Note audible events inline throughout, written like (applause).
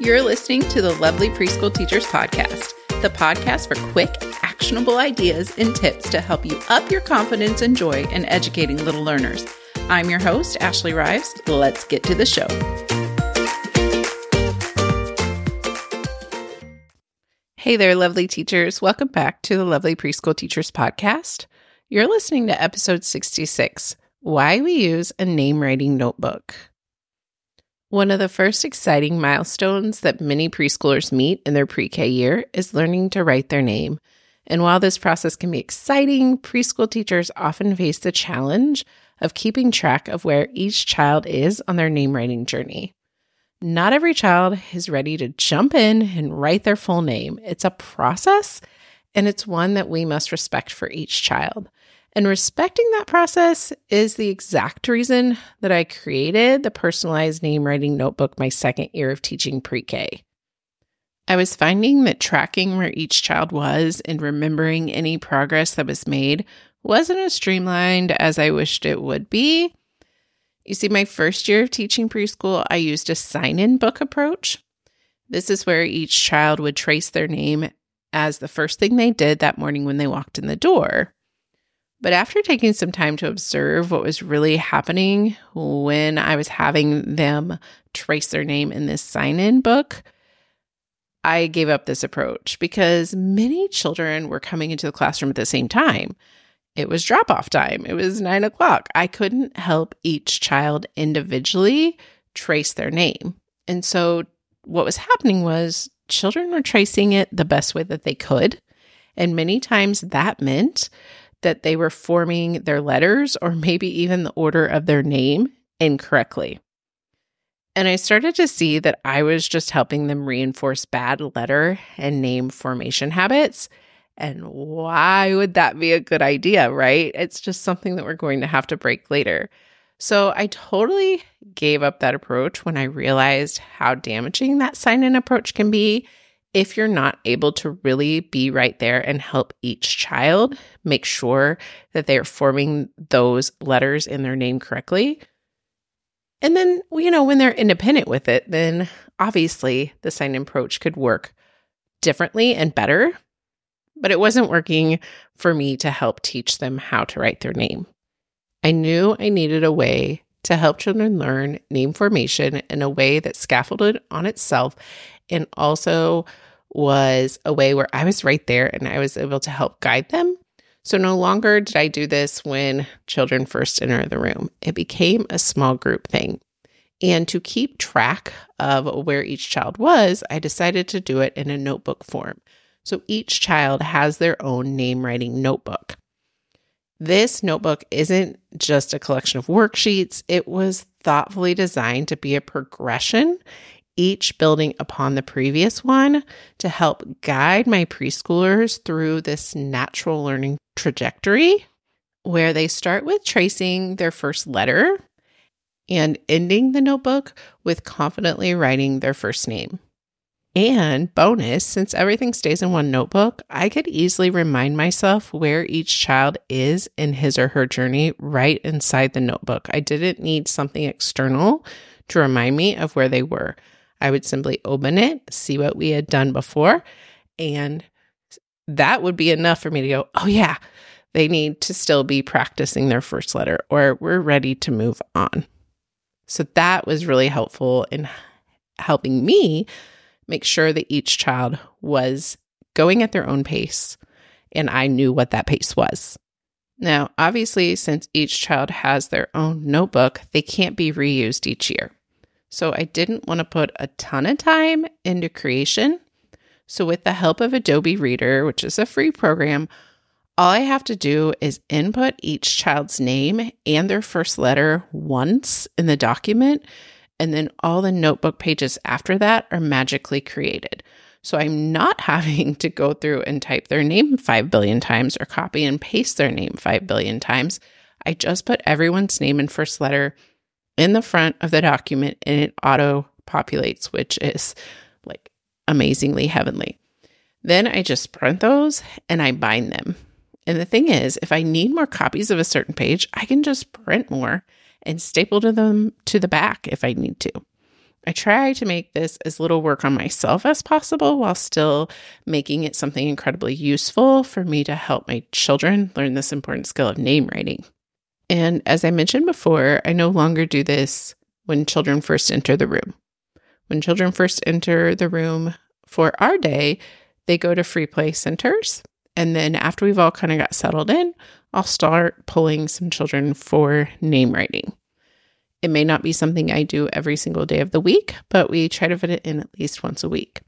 You're listening to the Lovely Preschool Teachers Podcast, the podcast for quick, actionable ideas and tips to help you up your confidence and joy in educating little learners. I'm your host, Ashley Rives. Let's get to the show. Hey there, lovely teachers. Welcome back to the Lovely Preschool Teachers Podcast. You're listening to episode 66 Why We Use a Name Writing Notebook. One of the first exciting milestones that many preschoolers meet in their pre K year is learning to write their name. And while this process can be exciting, preschool teachers often face the challenge of keeping track of where each child is on their name writing journey. Not every child is ready to jump in and write their full name. It's a process, and it's one that we must respect for each child. And respecting that process is the exact reason that I created the personalized name writing notebook my second year of teaching pre K. I was finding that tracking where each child was and remembering any progress that was made wasn't as streamlined as I wished it would be. You see, my first year of teaching preschool, I used a sign in book approach. This is where each child would trace their name as the first thing they did that morning when they walked in the door. But after taking some time to observe what was really happening when I was having them trace their name in this sign in book, I gave up this approach because many children were coming into the classroom at the same time. It was drop off time, it was nine o'clock. I couldn't help each child individually trace their name. And so what was happening was children were tracing it the best way that they could. And many times that meant that they were forming their letters or maybe even the order of their name incorrectly. And I started to see that I was just helping them reinforce bad letter and name formation habits. And why would that be a good idea, right? It's just something that we're going to have to break later. So I totally gave up that approach when I realized how damaging that sign in approach can be if you're not able to really be right there and help each child make sure that they are forming those letters in their name correctly. And then, you know, when they're independent with it, then obviously the sign approach could work differently and better. But it wasn't working for me to help teach them how to write their name. I knew I needed a way to help children learn name formation in a way that scaffolded on itself and also was a way where I was right there and I was able to help guide them. So no longer did I do this when children first enter the room. It became a small group thing. And to keep track of where each child was, I decided to do it in a notebook form. So each child has their own name writing notebook. This notebook isn't just a collection of worksheets, it was thoughtfully designed to be a progression each building upon the previous one to help guide my preschoolers through this natural learning trajectory where they start with tracing their first letter and ending the notebook with confidently writing their first name. And bonus, since everything stays in one notebook, I could easily remind myself where each child is in his or her journey right inside the notebook. I didn't need something external to remind me of where they were. I would simply open it, see what we had done before, and that would be enough for me to go, oh, yeah, they need to still be practicing their first letter, or we're ready to move on. So that was really helpful in helping me make sure that each child was going at their own pace and I knew what that pace was. Now, obviously, since each child has their own notebook, they can't be reused each year. So I didn't want to put a ton of time into creation. So, with the help of Adobe Reader, which is a free program, all I have to do is input each child's name and their first letter once in the document, and then all the notebook pages after that are magically created. So I'm not (laughs) having to go through and type their name 5 billion times or copy and paste their name 5 billion times. I just put everyone's name and first letter in the front of the document and it auto populates, which is like amazingly heavenly. Then I just print those and I bind them. And the thing is, if I need more copies of a certain page, I can just print more and staple to them to the back if I need to. I try to make this as little work on myself as possible while still making it something incredibly useful for me to help my children learn this important skill of name writing. And as I mentioned before, I no longer do this when children first enter the room. When children first enter the room for our day, they go to free play centers. And then after we've all kind of got settled in, I'll start pulling some children for name writing. It may not be something I do every single day of the week, but we try to fit it in at least once a week.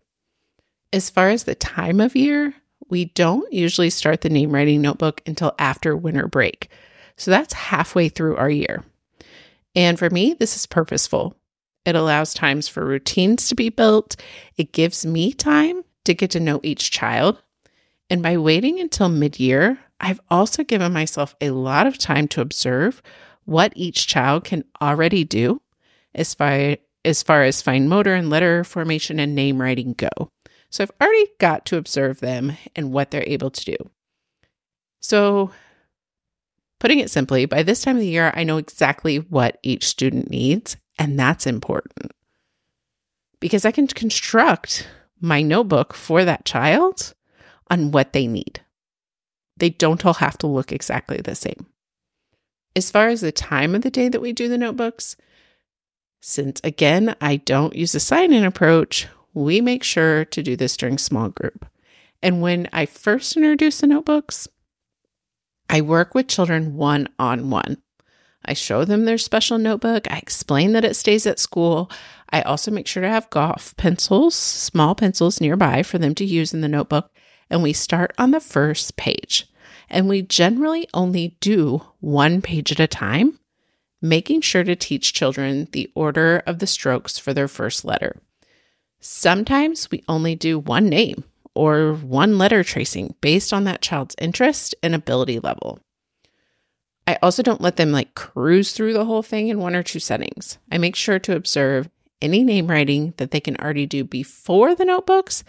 As far as the time of year, we don't usually start the name writing notebook until after winter break. So that's halfway through our year. And for me, this is purposeful. It allows times for routines to be built. It gives me time to get to know each child. And by waiting until mid year, I've also given myself a lot of time to observe what each child can already do as far, as far as fine motor and letter formation and name writing go. So I've already got to observe them and what they're able to do. So, putting it simply, by this time of the year, I know exactly what each student needs, and that's important because I can construct my notebook for that child on what they need. They don't all have to look exactly the same. As far as the time of the day that we do the notebooks, since again, I don't use a sign in approach, we make sure to do this during small group. And when I first introduce the notebooks, I work with children one on one. I show them their special notebook. I explain that it stays at school. I also make sure to have golf pencils, small pencils nearby for them to use in the notebook. And we start on the first page and we generally only do one page at a time, making sure to teach children the order of the strokes for their first letter. Sometimes we only do one name or one letter tracing based on that child's interest and ability level. I also don't let them like cruise through the whole thing in one or two settings. I make sure to observe any name writing that they can already do before the notebooks.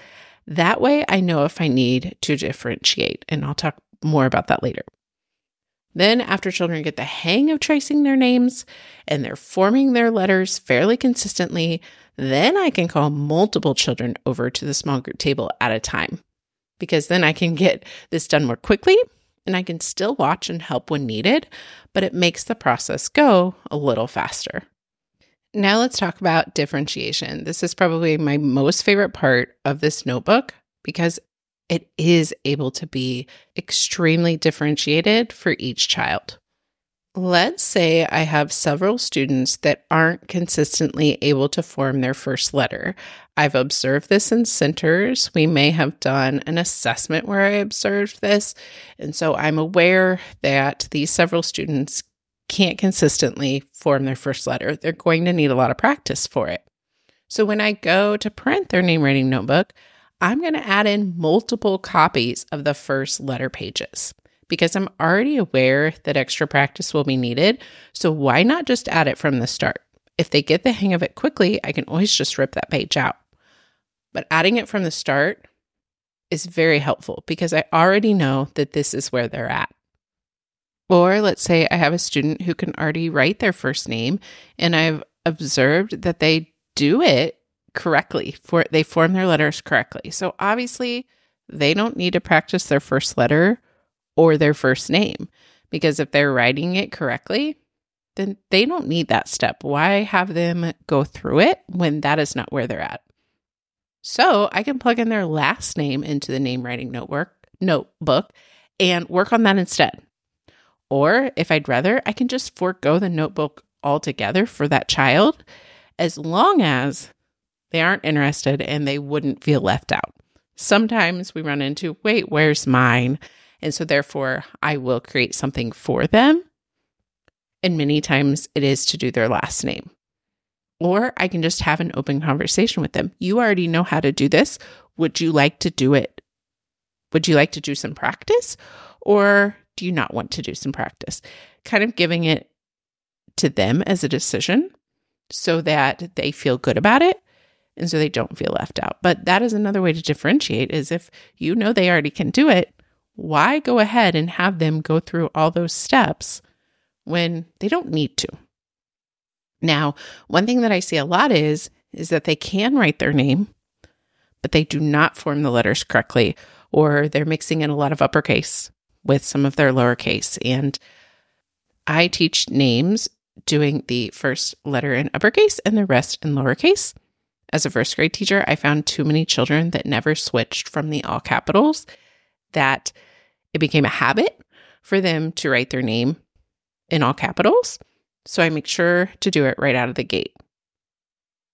That way, I know if I need to differentiate, and I'll talk more about that later. Then, after children get the hang of tracing their names and they're forming their letters fairly consistently, then I can call multiple children over to the small group table at a time because then I can get this done more quickly and I can still watch and help when needed, but it makes the process go a little faster. Now, let's talk about differentiation. This is probably my most favorite part of this notebook because it is able to be extremely differentiated for each child. Let's say I have several students that aren't consistently able to form their first letter. I've observed this in centers. We may have done an assessment where I observed this. And so I'm aware that these several students can't consistently form their first letter. They're going to need a lot of practice for it. So when I go to print their name writing notebook, I'm going to add in multiple copies of the first letter pages because I'm already aware that extra practice will be needed. So why not just add it from the start? If they get the hang of it quickly, I can always just rip that page out. But adding it from the start is very helpful because I already know that this is where they're at. Or let's say I have a student who can already write their first name and I've observed that they do it correctly for they form their letters correctly. So obviously they don't need to practice their first letter or their first name because if they're writing it correctly, then they don't need that step. Why have them go through it when that is not where they're at? So I can plug in their last name into the name writing notebook notebook and work on that instead. Or if I'd rather, I can just forego the notebook altogether for that child as long as they aren't interested and they wouldn't feel left out. Sometimes we run into, wait, where's mine? And so therefore, I will create something for them. And many times it is to do their last name. Or I can just have an open conversation with them. You already know how to do this. would you like to do it? Would you like to do some practice or do you not want to do some practice? Kind of giving it to them as a decision so that they feel good about it and so they don't feel left out. But that is another way to differentiate is if you know they already can do it, why go ahead and have them go through all those steps when they don't need to? Now, one thing that I see a lot is is that they can write their name, but they do not form the letters correctly or they're mixing in a lot of uppercase with some of their lowercase and I teach names doing the first letter in uppercase and the rest in lowercase. As a first grade teacher, I found too many children that never switched from the all capitals that it became a habit for them to write their name in all capitals. So I make sure to do it right out of the gate.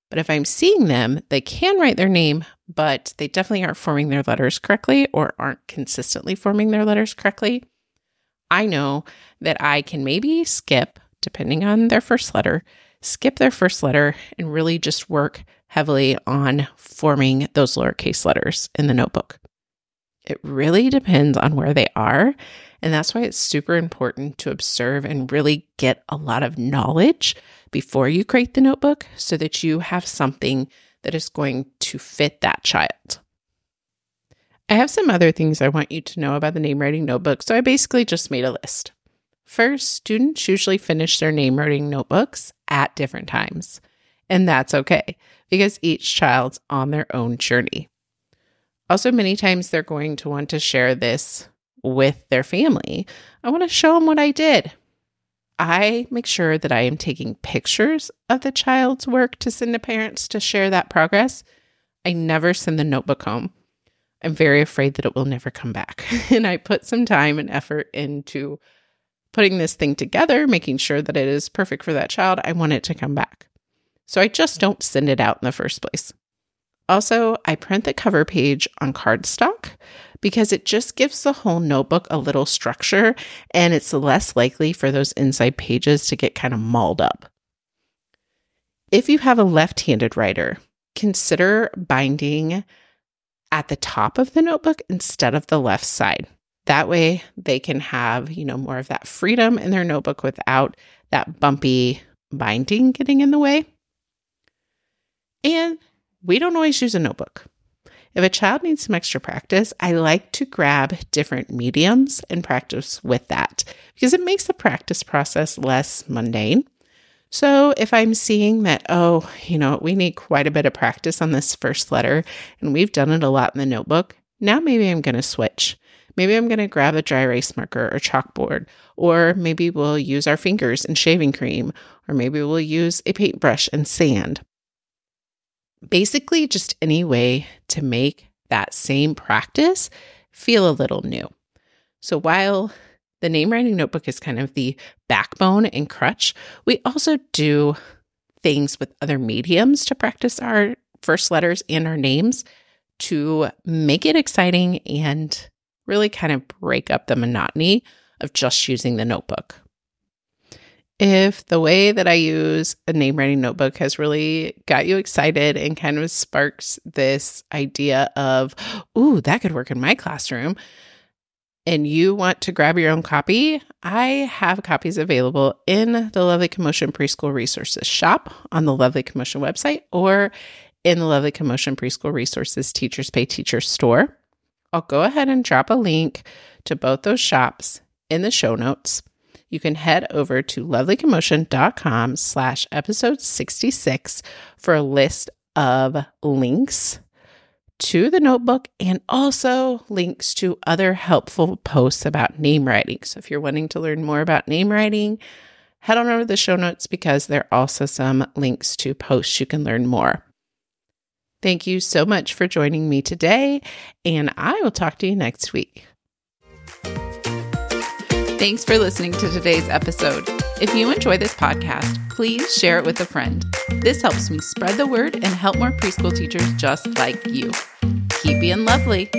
But if I'm seeing them, they can write their name, but they definitely aren't forming their letters correctly or aren't consistently forming their letters correctly. I know that I can maybe skip, depending on their first letter, skip their first letter and really just work heavily on forming those lowercase letters in the notebook. It really depends on where they are. And that's why it's super important to observe and really get a lot of knowledge before you create the notebook so that you have something that is going to fit that child. I have some other things I want you to know about the name writing notebook, so I basically just made a list. First, students usually finish their name writing notebooks at different times, and that's okay because each child's on their own journey. Also, many times they're going to want to share this with their family. I want to show them what I did. I make sure that I am taking pictures of the child's work to send to parents to share that progress. I never send the notebook home. I'm very afraid that it will never come back. (laughs) and I put some time and effort into putting this thing together, making sure that it is perfect for that child. I want it to come back. So I just don't send it out in the first place. Also, I print the cover page on cardstock because it just gives the whole notebook a little structure and it's less likely for those inside pages to get kind of mauled up. If you have a left handed writer, consider binding at the top of the notebook instead of the left side. That way they can have, you know, more of that freedom in their notebook without that bumpy binding getting in the way. And we don't always use a notebook. If a child needs some extra practice, I like to grab different mediums and practice with that because it makes the practice process less mundane. So if I'm seeing that, oh, you know, we need quite a bit of practice on this first letter and we've done it a lot in the notebook, now maybe I'm going to switch. Maybe I'm going to grab a dry erase marker or chalkboard, or maybe we'll use our fingers and shaving cream, or maybe we'll use a paintbrush and sand. Basically, just any way to make that same practice feel a little new. So while the name writing notebook is kind of the backbone and crutch. We also do things with other mediums to practice our first letters and our names to make it exciting and really kind of break up the monotony of just using the notebook. If the way that I use a name writing notebook has really got you excited and kind of sparks this idea of, ooh, that could work in my classroom, and you want to grab your own copy, I have copies available in the Lovely Commotion Preschool Resources shop on the Lovely Commotion website or in the Lovely Commotion Preschool Resources Teachers Pay Teachers store. I'll go ahead and drop a link to both those shops in the show notes. You can head over to lovelycommotion.com slash episode 66 for a list of links to the notebook and also links to other helpful posts about name writing. So if you're wanting to learn more about name writing, head on over to the show notes because there are also some links to posts you can learn more. Thank you so much for joining me today, and I will talk to you next week. Thanks for listening to today's episode. If you enjoy this podcast, please share it with a friend. This helps me spread the word and help more preschool teachers just like you. Keep being lovely.